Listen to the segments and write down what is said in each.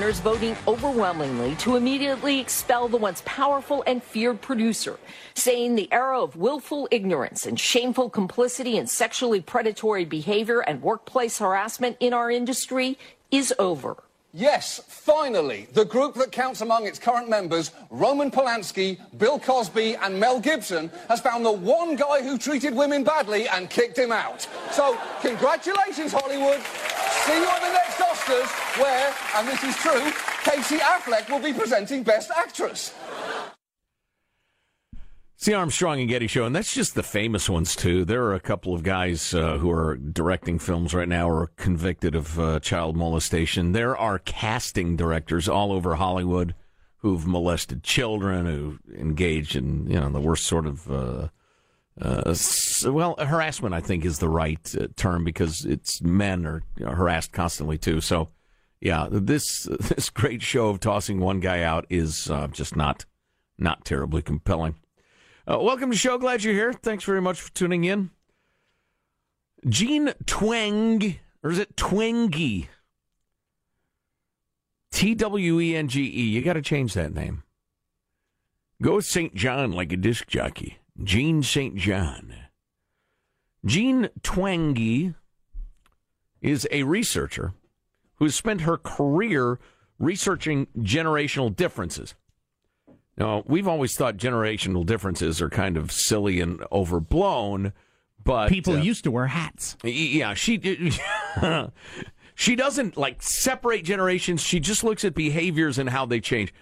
Governors voting overwhelmingly to immediately expel the once powerful and feared producer, saying the era of willful ignorance and shameful complicity in sexually predatory behavior and workplace harassment in our industry is over. Yes, finally, the group that counts among its current members, Roman Polanski, Bill Cosby, and Mel Gibson, has found the one guy who treated women badly and kicked him out. So, congratulations, Hollywood. See you at the next Oscars, where, and this is true, Casey Affleck will be presenting Best Actress. It's the Armstrong and Getty Show, and that's just the famous ones, too. There are a couple of guys uh, who are directing films right now or convicted of uh, child molestation. There are casting directors all over Hollywood who've molested children, who engaged in, you know, the worst sort of, uh, uh well, harassment, I think, is the right uh, term because it's men are harassed constantly, too. So, yeah, this this great show of tossing one guy out is uh, just not not terribly compelling. Uh, welcome to the show. Glad you're here. Thanks very much for tuning in. Jean Twenge, or is it Twenge? T W E N G E. You got to change that name. Go with St. John like a disc jockey. Jean St. John. Jean Twenge is a researcher who has spent her career researching generational differences. Now, we've always thought generational differences are kind of silly and overblown, but people uh, used to wear hats. Yeah, she she doesn't like separate generations. She just looks at behaviors and how they change.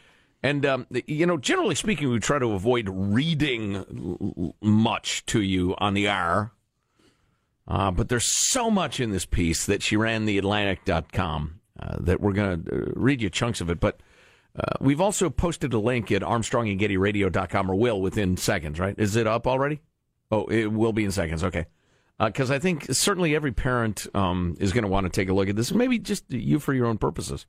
And um, you know, generally speaking, we try to avoid reading much to you on the air. Uh, but there's so much in this piece that she ran the Atlantic.com uh, that we're going to uh, read you chunks of it. But uh, we've also posted a link at ArmstrongandGettyRadio.com, or will within seconds, right? Is it up already? Oh, it will be in seconds. Okay. Because uh, I think certainly every parent um, is going to want to take a look at this, maybe just you for your own purposes.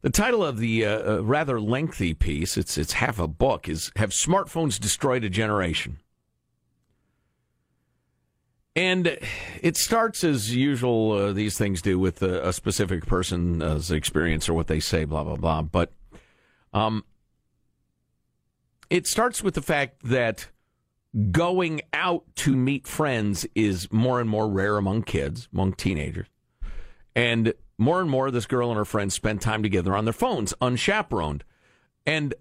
The title of the uh, uh, rather lengthy piece, it's, it's half a book, is Have Smartphones Destroyed a Generation? And it starts as usual, uh, these things do, with a, a, specific person's experience or what they say, blah, blah, blah. But um, it starts with the fact that going out to meet friends is more and more rare among kids, among teenagers. And more and more, this girl and her friends spend time together on their phones, unchaperoned. And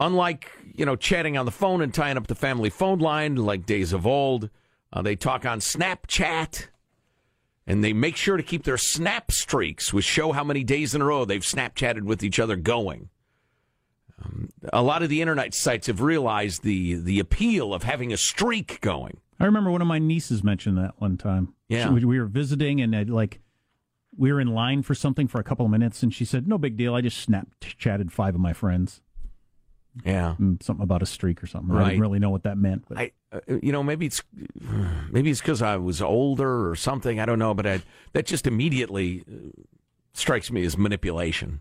unlike, you know, chatting on the phone and tying up the family phone line like days of old, uh, they talk on Snapchat and they make sure to keep their snap streaks, which show how many days in a row they've Snapchatted with each other going. Um, a lot of the internet sites have realized the the appeal of having a streak going. I remember one of my nieces mentioned that one time. Yeah, she, we were visiting and I'd, like we were in line for something for a couple of minutes, and she said, "No big deal. I just snap chatted five of my friends." Yeah, something about a streak or something. Right. I didn't really know what that meant. But. I, uh, you know, maybe it's maybe it's because I was older or something. I don't know, but I, that just immediately uh, strikes me as manipulation.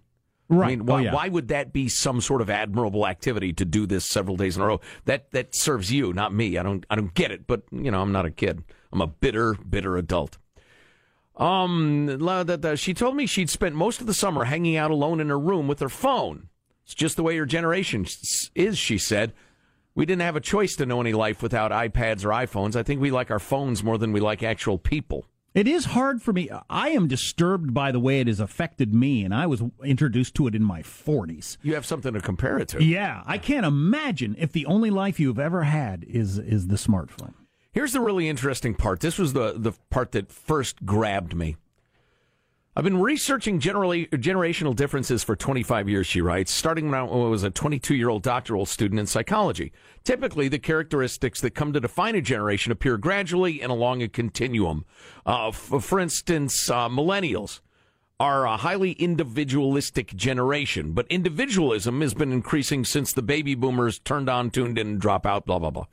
Right. I mean, oh, why, yeah. why would that be some sort of admirable activity to do this several days in a row? That that serves you, not me. I don't I don't get it. But you know, I'm not a kid. I'm a bitter, bitter adult. Um, that she told me she'd spent most of the summer hanging out alone in her room with her phone. It's just the way your generation is, she said. We didn't have a choice to know any life without iPads or iPhones. I think we like our phones more than we like actual people. It is hard for me. I am disturbed by the way it has affected me, and I was introduced to it in my 40s. You have something to compare it to. Yeah, I can't imagine if the only life you've ever had is is the smartphone. Here's the really interesting part. This was the the part that first grabbed me. I've been researching generally generational differences for 25 years, she writes, starting when I was a 22 year old doctoral student in psychology. Typically, the characteristics that come to define a generation appear gradually and along a continuum. Uh, f- for instance, uh, millennials are a highly individualistic generation, but individualism has been increasing since the baby boomers turned on, tuned in, drop out, blah, blah, blah.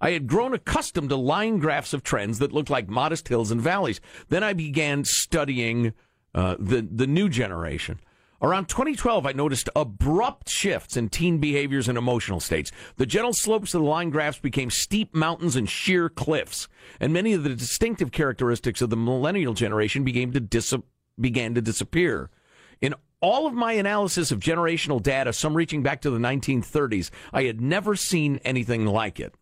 I had grown accustomed to line graphs of trends that looked like modest hills and valleys. Then I began studying uh, the the new generation. Around 2012, I noticed abrupt shifts in teen behaviors and emotional states. The gentle slopes of the line graphs became steep mountains and sheer cliffs, and many of the distinctive characteristics of the millennial generation began to dis- began to disappear. In all of my analysis of generational data, some reaching back to the 1930s, I had never seen anything like it.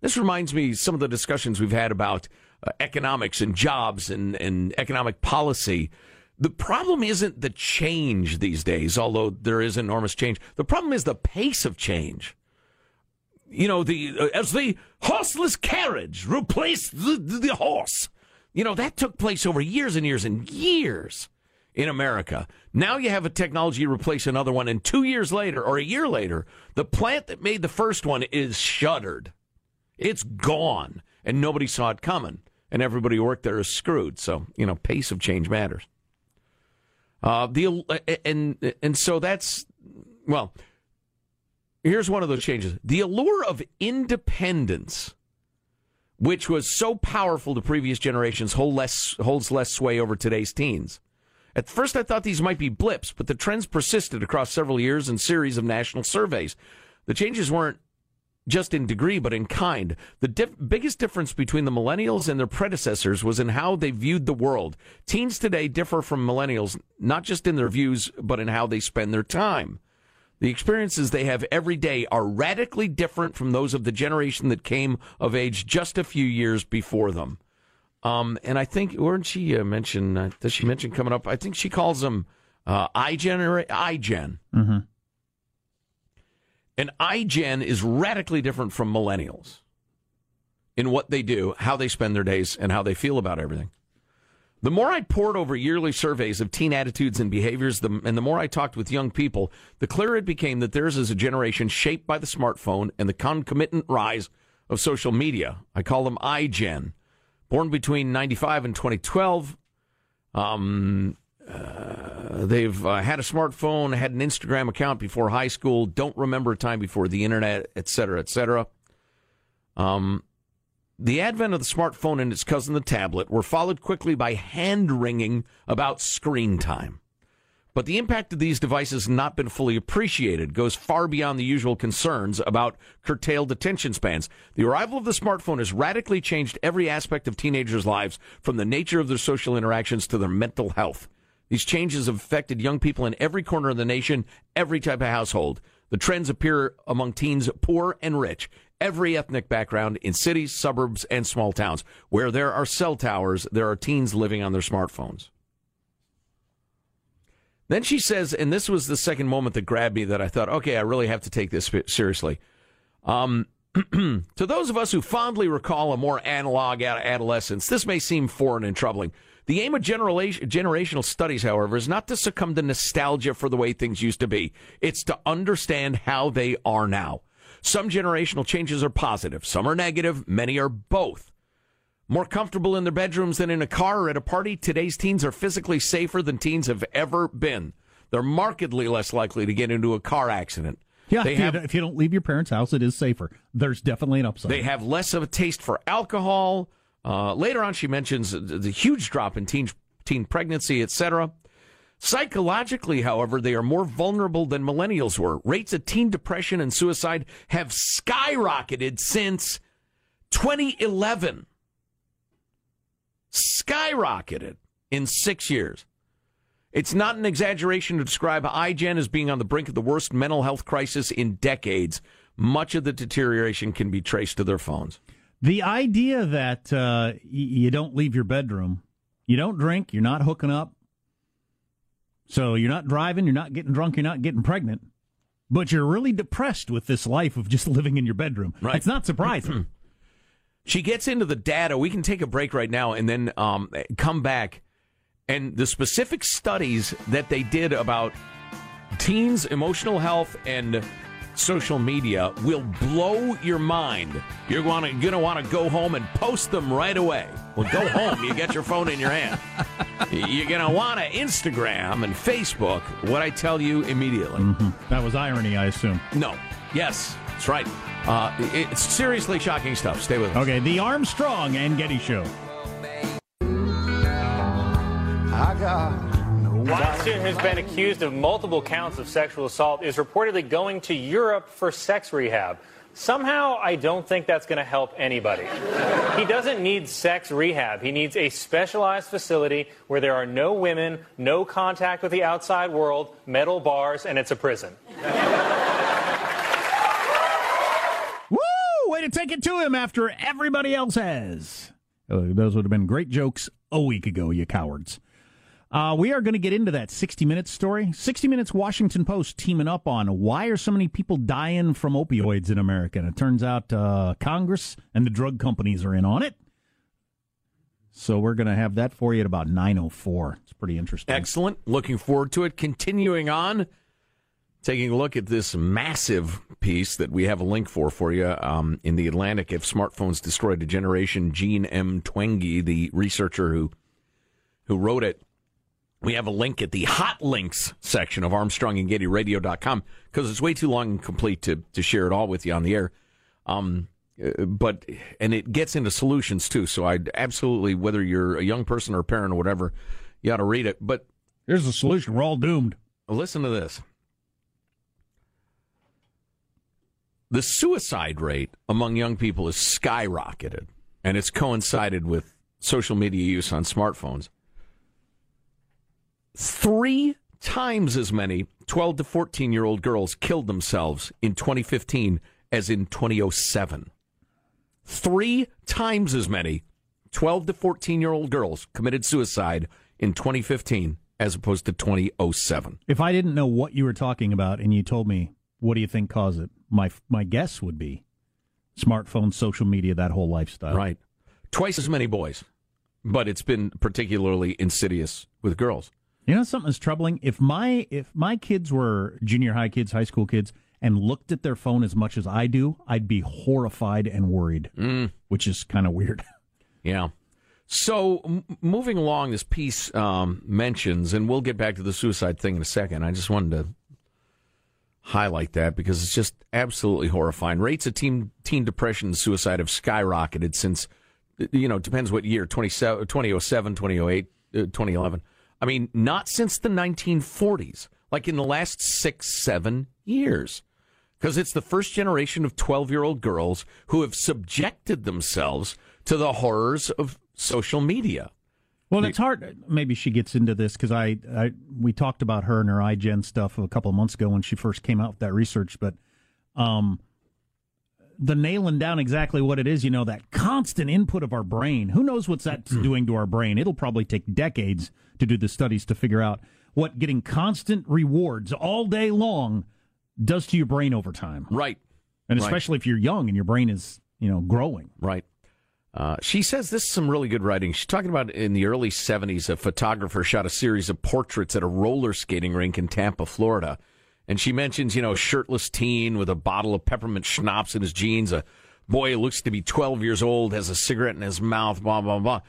This reminds me some of the discussions we've had about uh, economics and jobs and, and economic policy. The problem isn't the change these days, although there is enormous change. The problem is the pace of change. You know, the uh, as the horseless carriage replaced the, the, the horse. You know, that took place over years and years and years in America. Now you have a technology replace another one, and two years later or a year later, the plant that made the first one is shuttered. It's gone, and nobody saw it coming and everybody who worked there is screwed. So you know, pace of change matters. Uh, the and and so that's well. Here's one of those changes: the allure of independence, which was so powerful to previous generations, hold less, holds less sway over today's teens. At first, I thought these might be blips, but the trends persisted across several years and series of national surveys. The changes weren't just in degree, but in kind. The diff- biggest difference between the millennials and their predecessors was in how they viewed the world. Teens today differ from millennials, not just in their views, but in how they spend their time. The experiences they have every day are radically different from those of the generation that came of age just a few years before them. Um, and I think, weren't she uh, mention? Uh, does she mention coming up? I think she calls them uh, iGen or iGen. Mm-hmm. And iGen is radically different from millennials in what they do, how they spend their days, and how they feel about everything. The more I poured over yearly surveys of teen attitudes and behaviors, the, and the more I talked with young people, the clearer it became that theirs is a generation shaped by the smartphone and the concomitant rise of social media. I call them iGen. Born between 95 and 2012, um, uh, they've uh, had a smartphone, had an Instagram account before high school, don't remember a time before the internet, et cetera, et cetera. Um, the advent of the smartphone and its cousin, the tablet, were followed quickly by hand wringing about screen time. But the impact of these devices has not been fully appreciated, goes far beyond the usual concerns about curtailed attention spans. The arrival of the smartphone has radically changed every aspect of teenagers' lives, from the nature of their social interactions to their mental health. These changes have affected young people in every corner of the nation, every type of household. The trends appear among teens poor and rich, every ethnic background in cities, suburbs, and small towns. Where there are cell towers, there are teens living on their smartphones. Then she says, and this was the second moment that grabbed me that I thought, okay, I really have to take this seriously. Um, to those of us who fondly recall a more analog adolescence, this may seem foreign and troubling. The aim of generational studies, however, is not to succumb to nostalgia for the way things used to be. It's to understand how they are now. Some generational changes are positive, some are negative, many are both. More comfortable in their bedrooms than in a car or at a party, today's teens are physically safer than teens have ever been. They're markedly less likely to get into a car accident. Yeah, if, have, you, if, you, don't leave your parents' house, it is safer. There's definitely an upside. They have less of a taste for alcohol. Uh, later on, she mentions the huge drop in teen, teen pregnancy, etc. Psychologically, however, they are more vulnerable than millennials were. Rates of teen depression and suicide have skyrocketed since 2011 skyrocketed in six years. It's not an exaggeration to describe iGen as being on the brink of the worst mental health crisis in decades. Much of the deterioration can be traced to their phones. The idea that uh, you don't leave your bedroom, you don't drink, you're not hooking up, so you're not driving, you're not getting drunk, you're not getting pregnant, but you're really depressed with this life of just living in your bedroom. Right. It's not surprising. She gets into the data. We can take a break right now and then um, come back. And the specific studies that they did about teens' emotional health and social media will blow your mind. You're going to want to go home and post them right away. Well, go home. You get your phone in your hand. You're going to want to Instagram and Facebook what I tell you immediately. Mm-hmm. That was irony, I assume. No. Yes, that's right. Uh, it's seriously shocking stuff. Stay with us. Okay, the Armstrong and Getty Show. Johnson, who's been accused of multiple counts of sexual assault, is reportedly going to Europe for sex rehab. Somehow, I don't think that's going to help anybody. he doesn't need sex rehab. He needs a specialized facility where there are no women, no contact with the outside world, metal bars, and it's a prison. Woo! Way to take it to him after everybody else has. Those would have been great jokes a week ago, you cowards. Uh, we are going to get into that 60 Minutes story. 60 Minutes Washington Post teaming up on why are so many people dying from opioids in America. And it turns out uh, Congress and the drug companies are in on it. So we're going to have that for you at about 9.04. It's pretty interesting. Excellent. Looking forward to it. Continuing on taking a look at this massive piece that we have a link for for you um, in the Atlantic. If smartphones destroyed a generation, Jean M. Twenge, the researcher who who wrote it, we have a link at the hot links section of Armstrong and Getty Radio.com because it's way too long and complete to to share it all with you on the air. Um, uh, but and it gets into solutions too. So I absolutely, whether you're a young person or a parent or whatever, you ought to read it. But here's the solution: we're all doomed. Listen to this. the suicide rate among young people has skyrocketed, and it's coincided with social media use on smartphones. Three times as many 12 to 14 year old girls killed themselves in 2015 as in 2007. Three times as many 12 to 14 year old girls committed suicide in 2015 as opposed to 2007. If I didn't know what you were talking about and you told me, what do you think caused it? my my guess would be smartphones, social media, that whole lifestyle. Right. Twice as many boys, but it's been particularly insidious with girls. You know something is troubling? If my if my kids were junior high kids, high school kids, and looked at their phone as much as I do, I'd be horrified and worried, mm. which is kind of weird. Yeah. So m- moving along, this piece um, mentions, and we'll get back to the suicide thing in a second. I just wanted to highlight that because it's just absolutely horrifying. Rates of teen teen depression and suicide have skyrocketed since you know, depends what year, 2007, 2008, uh, 2011. I mean, not since the 1940s, like in the last 6 7 years. Because it's the first generation of 12 year old girls who have subjected themselves to the horrors of social media. Well, it's hard. Maybe she gets into this because I, I, we talked about her and her iGen stuff a couple of months ago when she first came out with that research. But, um, the nailing down exactly what it is, you know, that constant input of our brain. Who knows what's that's doing to our brain? It'll probably take decades to do the studies to figure out what getting constant rewards all day long does to your brain over time. Right. And Right. especially if you're young and your brain is, you know, growing. Right. Uh, she says this is some really good writing. She's talking about in the early 70s, a photographer shot a series of portraits at a roller skating rink in Tampa, Florida. And she mentions, you know, shirtless teen with a bottle of peppermint schnapps in his jeans, a boy who looks to be 12 years old, has a cigarette in his mouth, blah, blah, blah.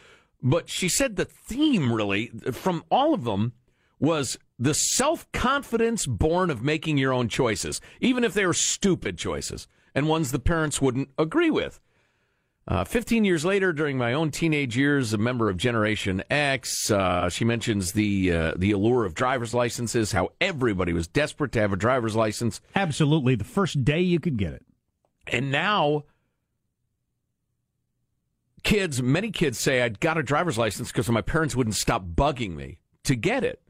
But she said the theme really from all of them was the self confidence born of making your own choices, even if they were stupid choices and ones the parents wouldn't agree with. Uh, 15 years later, during my own teenage years, a member of Generation X, uh, she mentions the uh, the allure of driver's licenses, how everybody was desperate to have a driver's license. Absolutely. The first day you could get it. And now, kids, many kids say, I got a driver's license because my parents wouldn't stop bugging me to get it.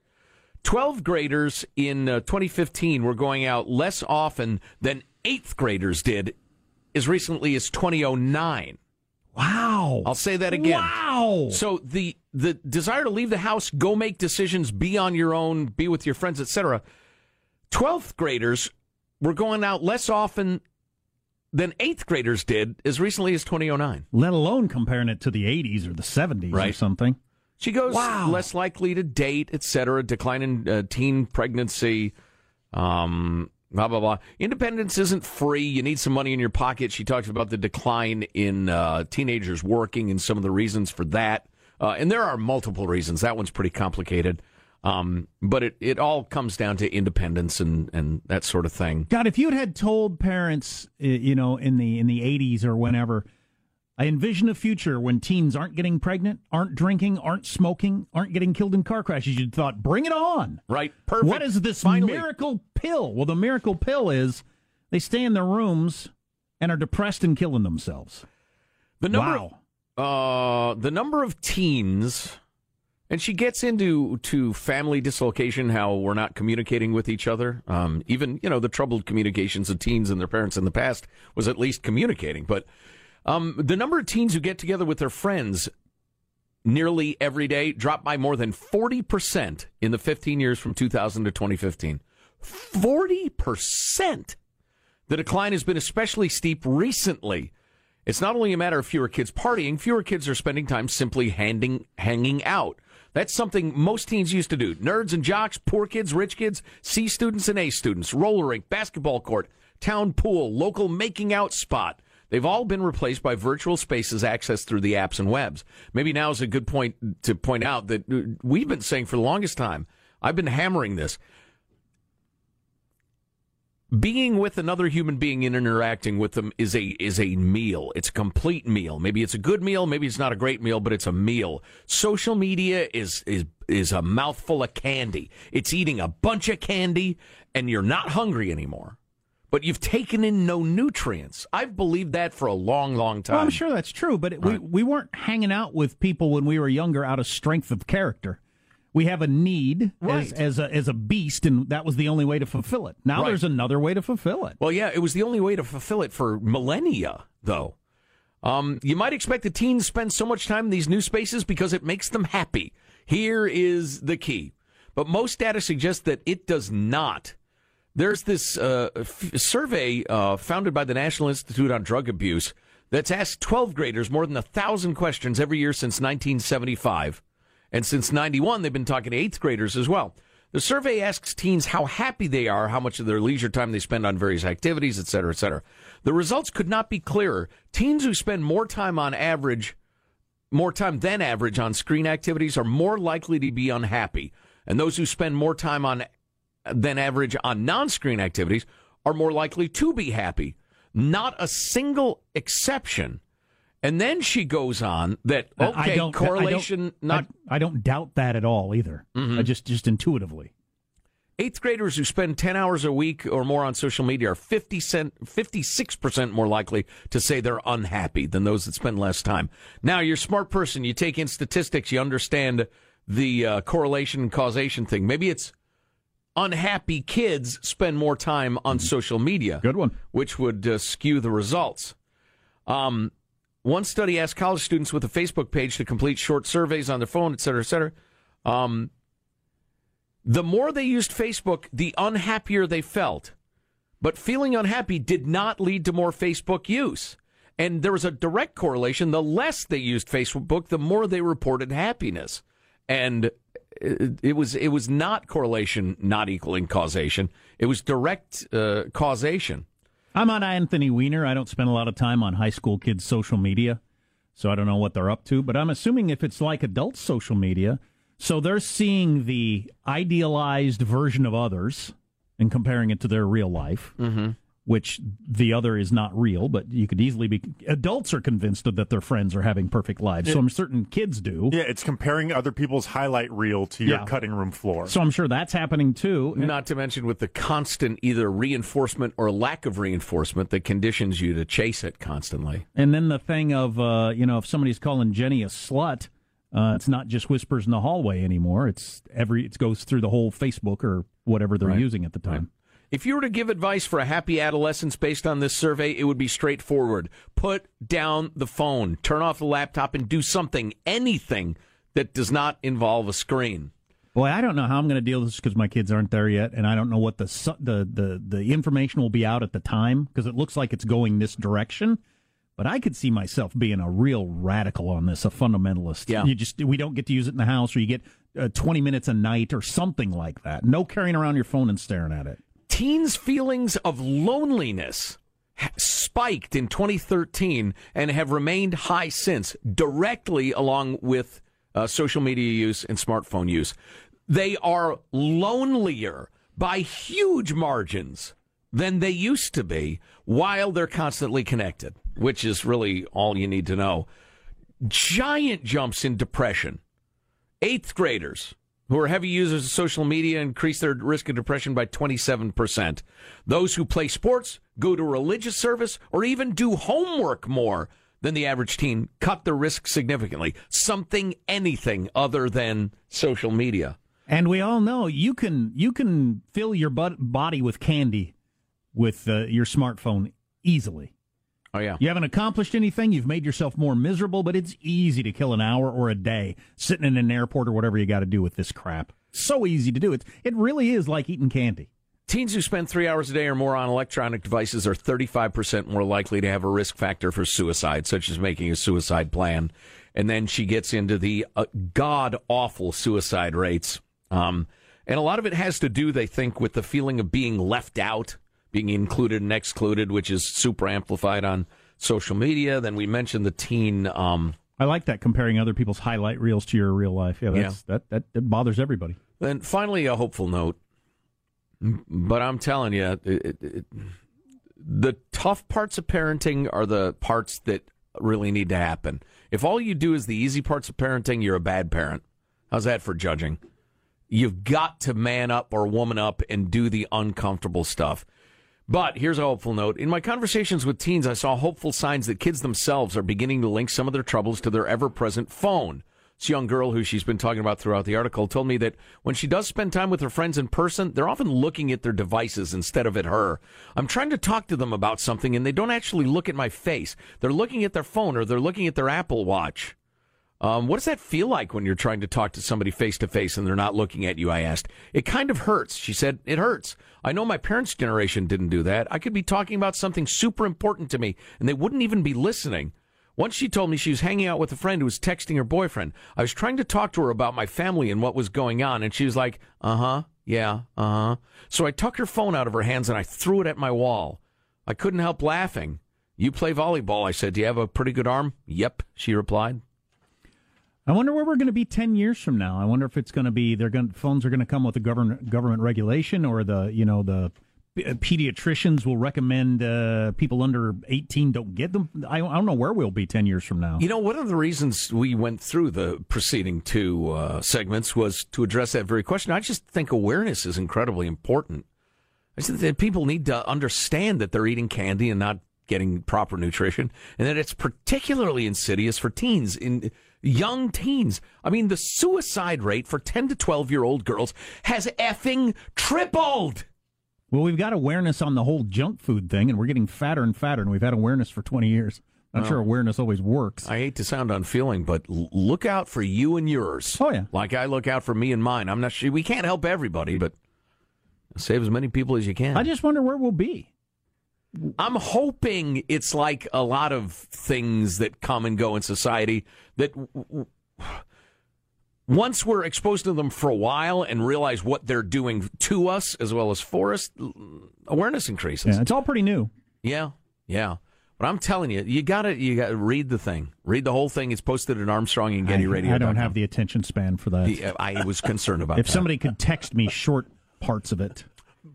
12 graders in uh, 2015 were going out less often than eighth graders did as recently as 2009. Wow. I'll say that again. Wow. So the the desire to leave the house, go make decisions, be on your own, be with your friends, etc. 12th graders were going out less often than 8th graders did as recently as 2009. Let alone comparing it to the 80s or the 70s or something. She goes Wow. less likely to date, etc. Decline in uh, teen pregnancy. Um, blah blah blah. Independence isn't free. You need some money in your pocket. She talks about the decline in uh, teenagers working and some of the reasons for that. Uh, and there are multiple reasons. That one's pretty complicated. Um, but it, it all comes down to independence and, and that sort of thing. God, if you had told parents, you know, in the in the 80s or whenever, I envision a future when teens aren't getting pregnant, aren't drinking, aren't smoking, aren't getting killed in car crashes, you'd thought, bring it on. Right. Perfect. What is this Finally. miracle pill? Well, the miracle pill is they stay in their rooms and are depressed and killing themselves. The number wow. Uh, the number of teens, and she gets into to family dislocation, how we're not communicating with each other. Um, even you know the troubled communications of teens and their parents in the past was at least communicating. But um, the number of teens who get together with their friends nearly every day dropped by more than forty percent in the fifteen years from 2000 to 2015. Forty percent. The decline has been especially steep recently. It's not only a matter of fewer kids partying, fewer kids are spending time simply handing, hanging out. That's something most teens used to do. Nerds and jocks, poor kids, rich kids, C students and A students, roller rink, basketball court, town pool, local making out spot. They've all been replaced by virtual spaces accessed through the apps and webs. Maybe now is a good point to point out that uh, we've been saying for the longest time, I've been hammering this being with another human being and interacting with them is a is a meal. It's a complete meal. Maybe it's a good meal, maybe it's not a great meal, but it's a meal. Social media is is is a mouthful of candy. It's eating a bunch of candy and you're not hungry anymore. But you've taken in no nutrients. I've believed that for a long, long time. Well, I'm sure that's true, but it, we, we weren't hanging out with people when we were younger out of strength of character. We have a need Right. as, as, a, as a beast, and that was the only way to fulfill it. Now Right. there's another way to fulfill it. Well, yeah, it was the only way to fulfill it for millennia, though. Um, you might expect the teens spend so much time in these new spaces because it makes them happy. Here is the key. But most data suggests that it does not. There's this uh, f- survey uh, founded by the National Institute on Drug Abuse that's asked 12 graders more than a thousand questions every year since 1975. And since 91, they've been talking to eighth graders as well. The survey asks teens how happy they are, how much of their leisure time they spend on various activities, et cetera, et cetera. The results could not be clearer. Teens who spend more time on average, more time than average on screen activities are more likely to be unhappy. And those who spend more time on than average on non-screen activities are more likely to be happy. Not a single exception. And then she goes on that okay, I don't, correlation I don't, not I, I don't doubt that at all either. Mm-hmm. I just just intuitively. Eighth graders who spend 10 hours a week or more on social media are 50 cent, 56% more likely to say they're unhappy than those that spend less time. Now, you're a smart person. You take in statistics. You understand the uh, correlation and causation thing. Maybe it's unhappy kids spend more time on social media. Good one. Which would uh, skew the results. Um, one study asked college students with a Facebook page to complete short surveys on their phone, et cetera, et cetera. Um, the more they used Facebook, the unhappier they felt. But feeling unhappy did not lead to more Facebook use. And there was a direct correlation. The less they used Facebook, the more they reported happiness. And it, was it was not correlation not equaling causation. It was direct uh, causation. I'm on Anthony Weiner. I don't spend a lot of time on high school kids' social media, so I don't know what they're up to. But I'm assuming if it's like adult social media, so they're seeing the idealized version of others and comparing it to their real life, mm-hmm. Which the other is not real, but you could easily be. Adults are convinced that their friends are having perfect lives. So I'm certain kids do. Yeah, it's comparing other people's highlight reel to your Yeah. cutting room floor. So I'm sure that's happening too. Not to mention with the constant either reinforcement or lack of reinforcement that conditions you to chase it constantly. And then the thing of, uh, you know, if somebody's calling Jenny a slut, uh, it's not just whispers in the hallway anymore. It's every, it goes through the whole Facebook or whatever they're Right. using at the time. If you were to give advice for a happy adolescence based on this survey, it would be straightforward. Put down the phone, turn off the laptop, and do something, anything that does not involve a screen. Boy, I don't know how I'm going to deal with this because my kids aren't there yet, and I don't know what the su- the the, the information will be out at the time because it looks like it's going this direction. But I could see myself being a real radical on this, a fundamentalist. Yeah. You just we don't get to use it in the house, or you get uh, 20 minutes a night, or something like that. No carrying around your phone and staring at it. Teens' feelings of loneliness spiked in 2013 and have remained high since, directly along with uh, social media use and smartphone use. They are lonelier by huge margins than they used to be while they're constantly connected, which is really all you need to know. Giant jumps in depression. Eighth graders who are heavy users of social media increase their risk of depression by 27%. Those who play sports, go to religious service, or even do homework more than the average teen cut their risk significantly. Something, anything other than social media. And we all know you can you can fill your body with candy with uh, your smartphone easily. Oh, yeah. You haven't accomplished anything. You've made yourself more miserable, but it's easy to kill an hour or a day sitting in an airport or whatever you got to do with this crap. So easy to do. It. It really is like eating candy. Teens who spend three hours a day or more on electronic devices are 35% more likely to have a risk factor for suicide, such as making a suicide plan. And then she gets into the uh, god awful suicide rates. Um, and a lot of it has to do, they think, with the feeling of being left out, being included and excluded, which is super amplified on social media. Then we mentioned the teen. Um, I like that comparing other people's highlight reels to your real life. Yeah, that's, That, that that bothers everybody. Then finally, a hopeful note. But I'm telling you, it, it, the tough parts of parenting are the parts that really need to happen. If all you do is the easy parts of parenting, you're a bad parent. How's that for judging? You've got to man up or woman up and do the uncomfortable stuff. But here's a hopeful note. In my conversations with teens, I saw hopeful signs that kids themselves are beginning to link some of their troubles to their ever present phone. This young girl who she's been talking about throughout the article told me that when she does spend time with her friends in person, they're often looking at their devices instead of at her. I'm trying to talk to them about something and they don't actually look at my face. They're looking at their phone or they're looking at their Apple Watch. Um, what does that feel like when you're trying to talk to somebody face to face and they're not looking at you? I asked. It kind of hurts. She said, It hurts. I know my parents' generation didn't do that. I could be talking about something super important to me and they wouldn't even be listening. Once she told me she was hanging out with a friend who was texting her boyfriend. I was trying to talk to her about my family and what was going on, and she was like, Uh huh, yeah, uh huh. So I took her phone out of her hands and I threw it at my wall. I couldn't help laughing. You play volleyball, I said. Do you have a pretty good arm? Yep, she replied. I wonder where we're going to be ten years from now. I wonder if it's going to be they're going phones are going to come with a government government regulation or the you know the uh, pediatricians will recommend uh, people under 18 don't get them. I, I don't know where we'll be 10 years from now. You know, one of the reasons we went through the preceding two uh, segments was to address that very question. I just think awareness is incredibly important. I think that people need to understand that they're eating candy and not getting proper nutrition, and that it's particularly insidious for teens, in young teens. I mean, the suicide rate for 10 to 12 year old girls has effing tripled. Well, we've got awareness on the whole junk food thing, and we're getting fatter and fatter, and we've had awareness for 20 years. I'm Well, sure awareness always works. I hate to sound unfeeling, but l- look out for you and yours. Oh, yeah. Like I look out for me and mine. I'm not sure we can't help everybody, but save as many people as you can. I just wonder where we'll be. I'm hoping it's like a lot of things that come and go in society that once we're exposed to them for a while and realize what they're doing to us as well as for us, awareness increases. Yeah, it's all pretty new. Yeah, yeah. But I'm telling you, you gotta you gotta read the thing, read the whole thing. It's posted at Armstrong and Getty I, Radio. I don't have the attention span for that. I was concerned about if that. somebody could text me short parts of it.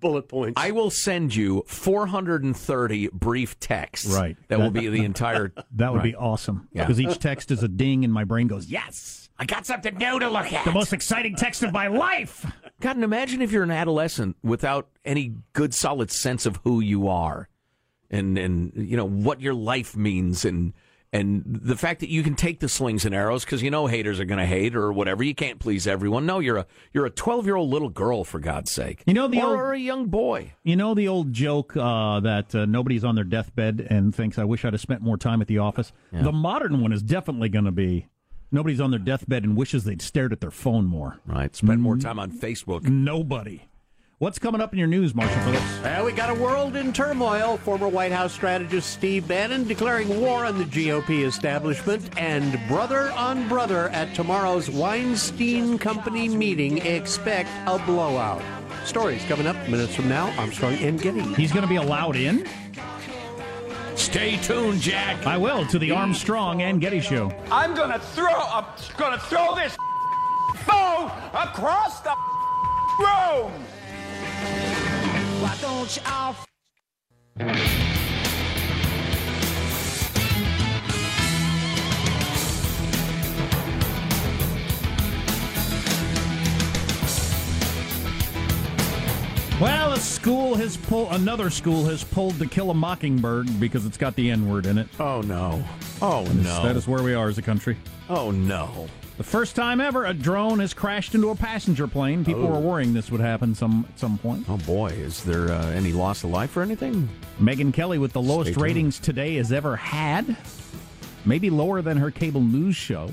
Bullet points. I will send you 430 brief texts. Right. That, will be the entire. That would be Right. awesome. Yeah. Because each text is a ding, and my brain goes, yes. I got something new to look at. The most exciting text of my life. God, and imagine if you're an adolescent without any good, solid sense of who you are, and and you know what your life means, and and the fact that you can take the slings and arrows because you know haters are going to hate or whatever. You can't please everyone. No, you're a you're a 12 year old little girl for God's sake. You know the or, old- or a young boy. You know the old joke uh, that uh, nobody's on their deathbed and thinks, I wish I'd have spent more time at the office? The modern one is definitely going to be nobody's on their deathbed and wishes they'd stared at their phone more. Right. Spend more time on Facebook. Nobody. What's coming up in your news, Marshall Phillips? Well, we got a world in turmoil. Former White House strategist Steve Bannon declaring war on the GOP establishment, and brother on brother at tomorrow's Weinstein Company meeting. Expect a blowout. Stories coming up minutes from now. Armstrong and Getty. He's going to be allowed in? Stay tuned, Jack. I will, to the Armstrong and Getty Show. I'm gonna throw. I'm gonna throw this phone across the room. Why don't you all? Well, a school has pulled, another school has pulled To Kill a Mockingbird because it's got the N word in it. Oh, no. Oh, That is- no. That is where we are as a country. Oh, no. The first time ever a drone has crashed into a passenger plane. People Oh. were worrying this would happen some at some point. Oh, boy. Is there uh, any loss of life or anything? Megyn Kelly with the lowest ratings today has ever had. Maybe lower than her cable news show.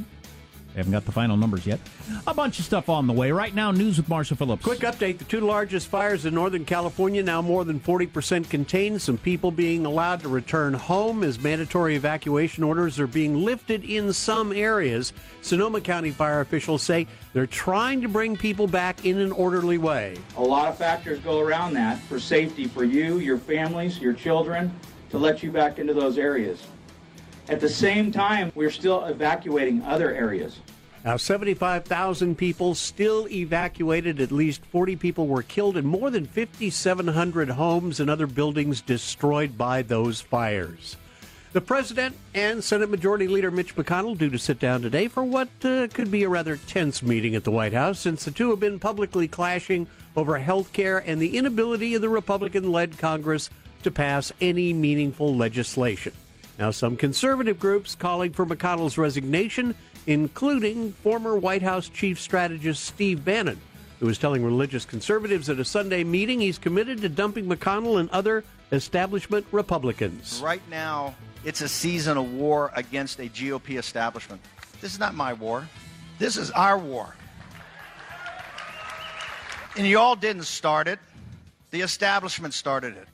They haven't got the final numbers yet. A bunch of stuff on the way. Right now, news with Marshall Phillips. Quick update the two largest fires in Northern California now more than 40% contained. Some people being allowed to return home as mandatory evacuation orders are being lifted in some areas. Sonoma County fire officials say they're trying to bring people back in an orderly way. A lot of factors go around that for safety for you, your families, your children, to let you back into those areas. At the same time, we're still evacuating other areas. Now, 75,000 people still evacuated. At least 40 people were killed, and more than 5,700 homes and other buildings destroyed by those fires. The president and Senate Majority Leader Mitch McConnell due to sit down today for what uh, could be a rather tense meeting at the White House since the two have been publicly clashing over health care and the inability of the Republican led Congress to pass any meaningful legislation. Now, some conservative groups calling for McConnell's resignation, including former White House chief strategist Steve Bannon, who was telling religious conservatives at a Sunday meeting he's committed to dumping McConnell and other establishment Republicans. Right now, it's a season of war against a GOP establishment. This is not my war. This is our war. And you all didn't start it. The establishment started it.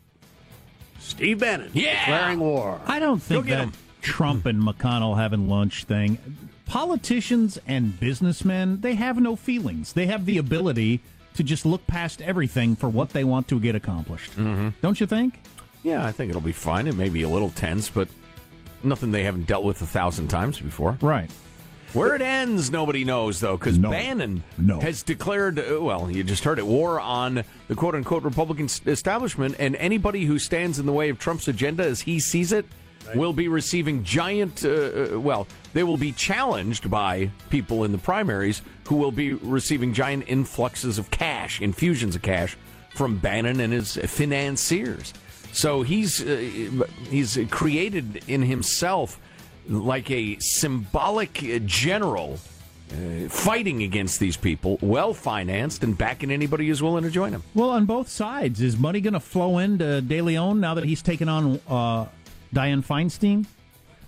Steve Bannon Yeah. declaring war. I don't think Go get that 'em. Trump and McConnell having lunch thing. Politicians and businessmen, they have no feelings. They have the ability to just look past everything for what they want to get accomplished. Mm-hmm. Don't you think? Yeah, I think it'll be fine. It may be a little tense, but nothing they haven't dealt with a thousand times before. Right. Where it ends, nobody knows, though, because No. Bannon No. has declared, uh, well, you just heard it, war on the quote unquote Republican establishment, and anybody who stands in the way of Trump's agenda as he sees it will be receiving giant, uh, uh, well, they will be challenged by people in the primaries who will be receiving giant influxes of cash, infusions of cash from Bannon and his financiers. So he's uh, he's created in himself like a symbolic general uh, fighting against these people, well financed and backing anybody who's willing to join him. Well, on both sides, is money going to flow into De Leon now that he's taken on uh, Dianne Feinstein?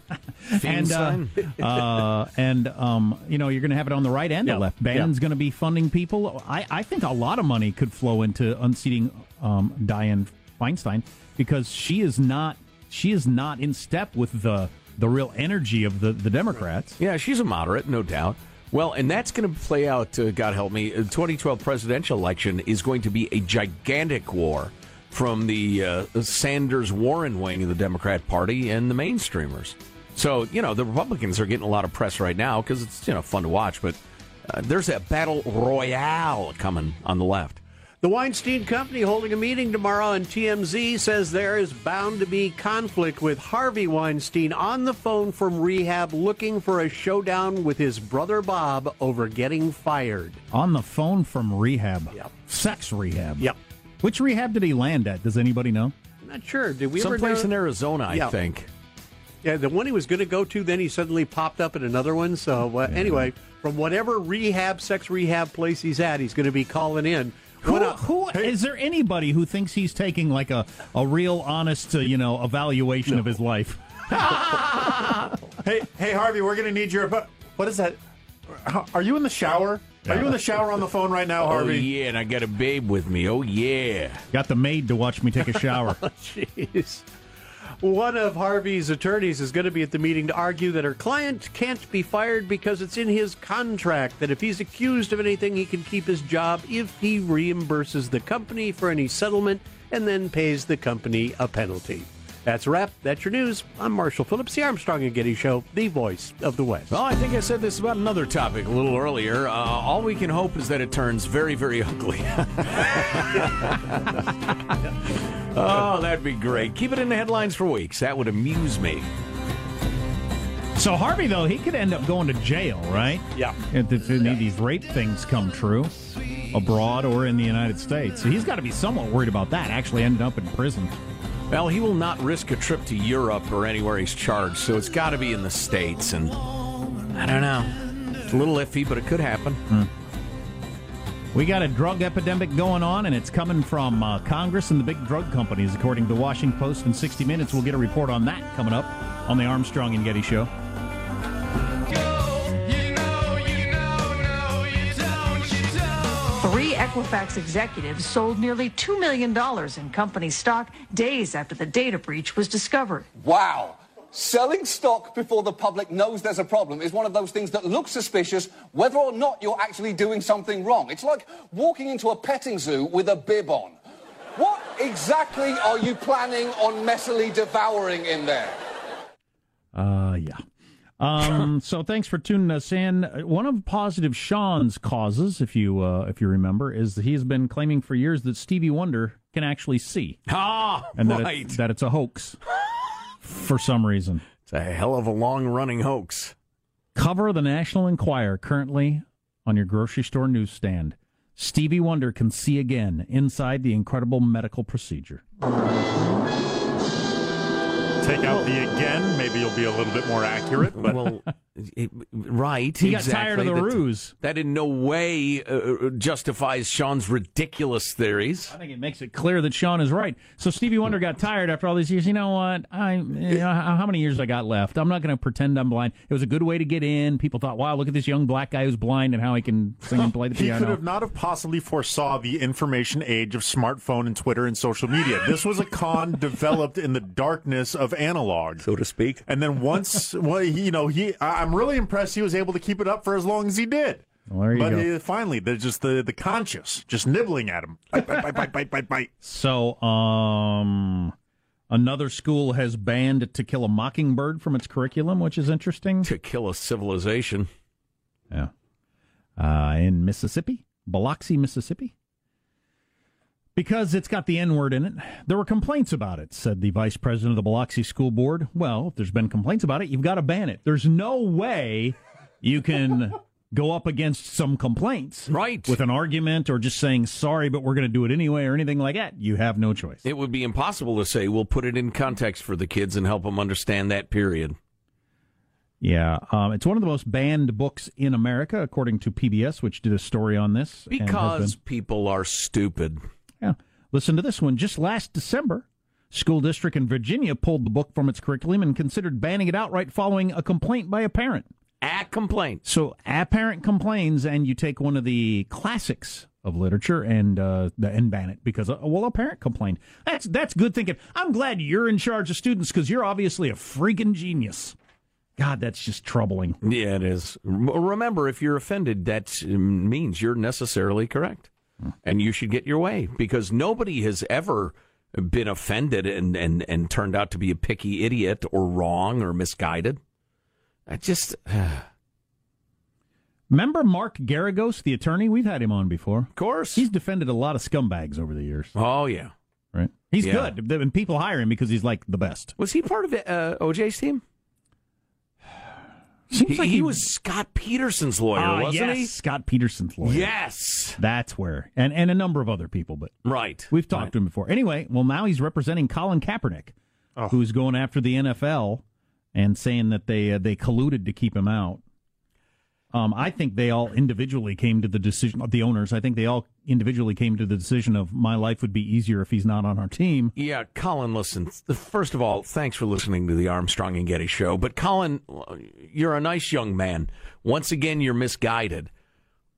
and uh, uh, and um, you know you're going to have it on the right and Yeah. the left. Bannon's going to be funding people. I, I think a lot of money could flow into unseating um, Dianne Feinstein because she is not she is not in step with the the real energy of the the Democrats. Yeah, she's a moderate, no doubt. Well, and that's going to play out, uh, God help me. The 2012 presidential election is going to be a gigantic war from the uh, Sanders Warren wing of the Democrat Party and the mainstreamers. So, you know, the Republicans are getting a lot of press right now because it's, you know, fun to watch, but uh, there's a battle royale coming on the left. The Weinstein Company holding a meeting tomorrow, and TMZ says there is bound to be conflict with Harvey Weinstein on the phone from rehab looking for a showdown with his brother Bob over getting fired. On the phone from rehab. Yep. Sex rehab. Yep. Which rehab did he land at? Does anybody know? I'm not sure. Did we ever Someplace know- in Arizona, I Yeah. think. Yeah, the one he was going to go to, then he suddenly popped up at another one. So uh, anyway, from whatever rehab, sex rehab place he's at, he's going to be calling in. Who, What a- who is there anybody who thinks he's taking like a, a real honest uh, you know evaluation of his life? Hey, hey, Harvey, we're gonna need your. What is that? Are you in the shower? Are you in the shower on the phone right now, Harvey? Oh, Harvey? yeah, and I got a babe with me. Oh, yeah. Got the maid to watch me take a shower. Jeez. One of Harvey's attorneys is going to be at the meeting to argue that her client can't be fired because it's in his contract that if he's accused of anything, he can keep his job if he reimburses the company for any settlement and then pays the company a penalty. That's a wrap. That's your news. I'm Marshall Phillips, the Armstrong and Getty Show, the voice of the West. Well, I think I said this about another topic a little earlier. Uh, all we can hope is that it turns very, very ugly. oh, that'd be great. Keep it in the headlines for weeks. That would amuse me. so Harvey though he could end up going to jail, right? Yeah. If, if any of these rape things come true, abroad or in the United States, so he's got to be somewhat worried about that. Actually, ending up in prison. Well, he will not risk a trip to Europe or anywhere he's charged, so it's got to be in the States. And I don't know. It's a little iffy, but it could happen. We got a drug epidemic going on, and it's coming from uh, Congress and the big drug companies, according to the Washington Post. In 60 minutes, we'll get a report on that coming up on the Armstrong and Getty Show. Equifax executives sold nearly $2 million in company stock days after the data breach was discovered. Wow. Selling stock before the public knows there's a problem is one of those things that looks suspicious whether or not you're actually doing something wrong. It's like walking into a petting zoo with a bib on. What exactly are you planning on messily devouring in there? Uh, yeah. Um, so thanks for tuning us in. One of Positive Sean's causes, if you uh, if you remember, is that he's been claiming for years that Stevie Wonder can actually see, Ah, and that, right. it, that it's a hoax for some reason. It's a hell of a long running hoax. Cover of the National Enquirer currently on your grocery store newsstand. Stevie Wonder can see again inside the incredible medical procedure. Take out the again. Maybe you'll be a little bit more accurate. But well, it, right. He got tired of the That- ruse. That in no way uh, justifies Sean's ridiculous theories. I think it makes it clear that Sean is right. So Stevie Wonder got tired after all these years. You know what? I you know, how how many years I got left? I'm not going to pretend I'm blind. It was a good way to get in. People thought, "Wow, look at this young black guy who's blind and how he can sing and play the piano." he piano." could have not have possibly foresaw the information age of smartphone and Twitter and social media. This was a con developed in the darkness of analog, so to speak. And then once, well, he, you know, he, I- I'm really impressed he was able to keep it up for as long as he did. Well, there you but go. uh, finally, there's just the the conscious just nibbling at him. Bite, bite, bite, bite, bite, bite, bite. So, um, another school has banned To Kill a Mockingbird from its curriculum, which is interesting. To kill a civilization. Yeah. Uh, in Mississippi, Biloxi, Mississippi. Because it's got the N word in it. There were complaints about it, said the vice president of the Biloxi School Board. Well, if there's been complaints about it, you've got to ban it. There's no way you can go up against some complaints. Right. With an argument or just saying, sorry, but we're going to do it anyway or anything like that. You have no choice. It would be impossible to say, we'll put it in context for the kids and help them understand that period. Yeah, um, it's one of the most banned books in America, according to PBS, which did a story on this. Because people are stupid. Listen to this one. Just last December, school district in Virginia pulled the book from its curriculum and considered banning it outright following a complaint by a parent. A complaint. So a parent complains, and you take one of the classics of literature and uh, and ban it because uh, well, a parent complained. That's that's good thinking. I'm glad you're in charge of students because you're obviously a freaking genius. God, that's just troubling. Yeah, it is. Remember, if you're offended, that means you're necessarily correct. And you should get your way because nobody has ever been offended and, and, and turned out to be a picky idiot or wrong or misguided. I just, Remember Mark Geragos, the attorney? We've had him on before. Of course. He's defended a lot of scumbags over the years. oh, yeah. Right. He's Yeah. good. And people hire him because he's like the best. Was he part of uh, OJ's team? Seems he, like he he- was Scott Peterson's lawyer, Ah, wasn't yes, he? Scott Peterson's lawyer. Yes. That's where. And and a number of other people, but Right. we've talked to him before. Anyway, well now he's representing Colin Kaepernick, who's going after the NFL and saying that they uh, they colluded to keep him out. Um, I think they all individually came to the decision. The owners, I think they all individually came to the decision of my life would be easier if he's not on our team. Yeah, Colin, listen. First of all, thanks for listening to the Armstrong and Getty show. But Colin, you're a nice young man. Once again, you're misguided.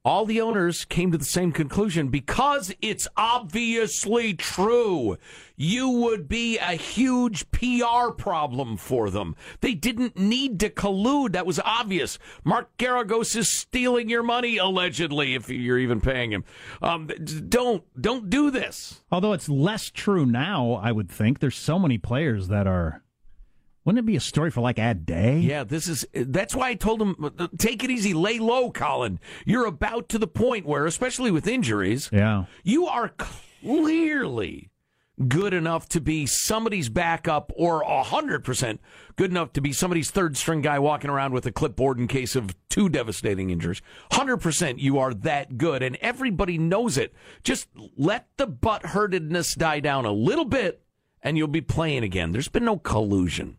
All the owners came to the same conclusion because it's obviously true. You would be a huge PR problem for them. They didn't need to collude. That was obvious. Mark Geragos is stealing your money, allegedly, if you're even paying him. Um, don't don't do this. Although it's less true now, I would think there's so many players that are. Wouldn't it be a story for like a Day? Yeah, this is. That's why I told him, take it easy, lay low, Colin. You're about to the point where, especially with injuries, Yeah. you are clearly good enough to be somebody's backup or 100% good enough to be somebody's third string guy walking around with a clipboard in case of two devastating injuries. 100% you are that good, and everybody knows it. Just let the butthurtedness die down a little bit, and you'll be playing again. There's been no collusion.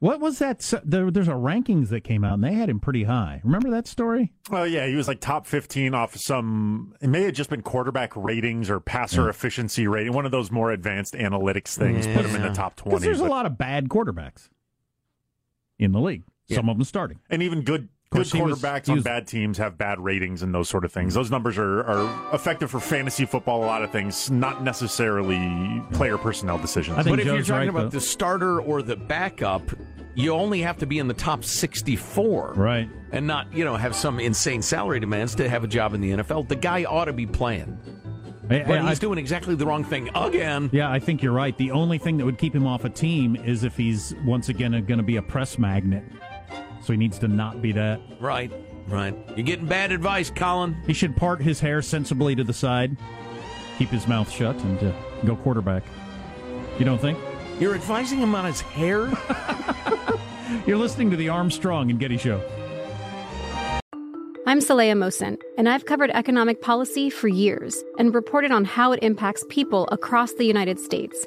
What was that? s- There, there's a rankings that came out, and they had him pretty high. Remember that story? Well, yeah, he was like top 15 off some, it may have just been quarterback ratings or passer efficiency rating, one of those more advanced analytics things, put him in the top 20. Because there's a lot of bad quarterbacks in the league. Some of them starting. And even good good course, he was- quarterbacks on was- bad teams have bad ratings and those sort of things. Those numbers are, are effective for fantasy football, a lot of things, not necessarily player personnel decisions. but if you're talking about the starter or the backup, you only have to be in the top 64. Right. And not, you know, have some insane salary demands to have a job in the NFL. The guy ought to be playing. I- But I- he's I- doing exactly the wrong thing again. Yeah, I think you're right. The only thing that would keep him off a team is if he's once again going to be a press magnet. So he needs to not be that. Right, right. You're getting bad advice, Colin. He should part his hair sensibly to the side, keep his mouth shut, and uh, go quarterback. You don't think? You're advising him on his hair? You're listening to the Armstrong and Getty Show. I'm Saleha Mohsin, and I've covered economic policy for years and reported on how it impacts people across the United States.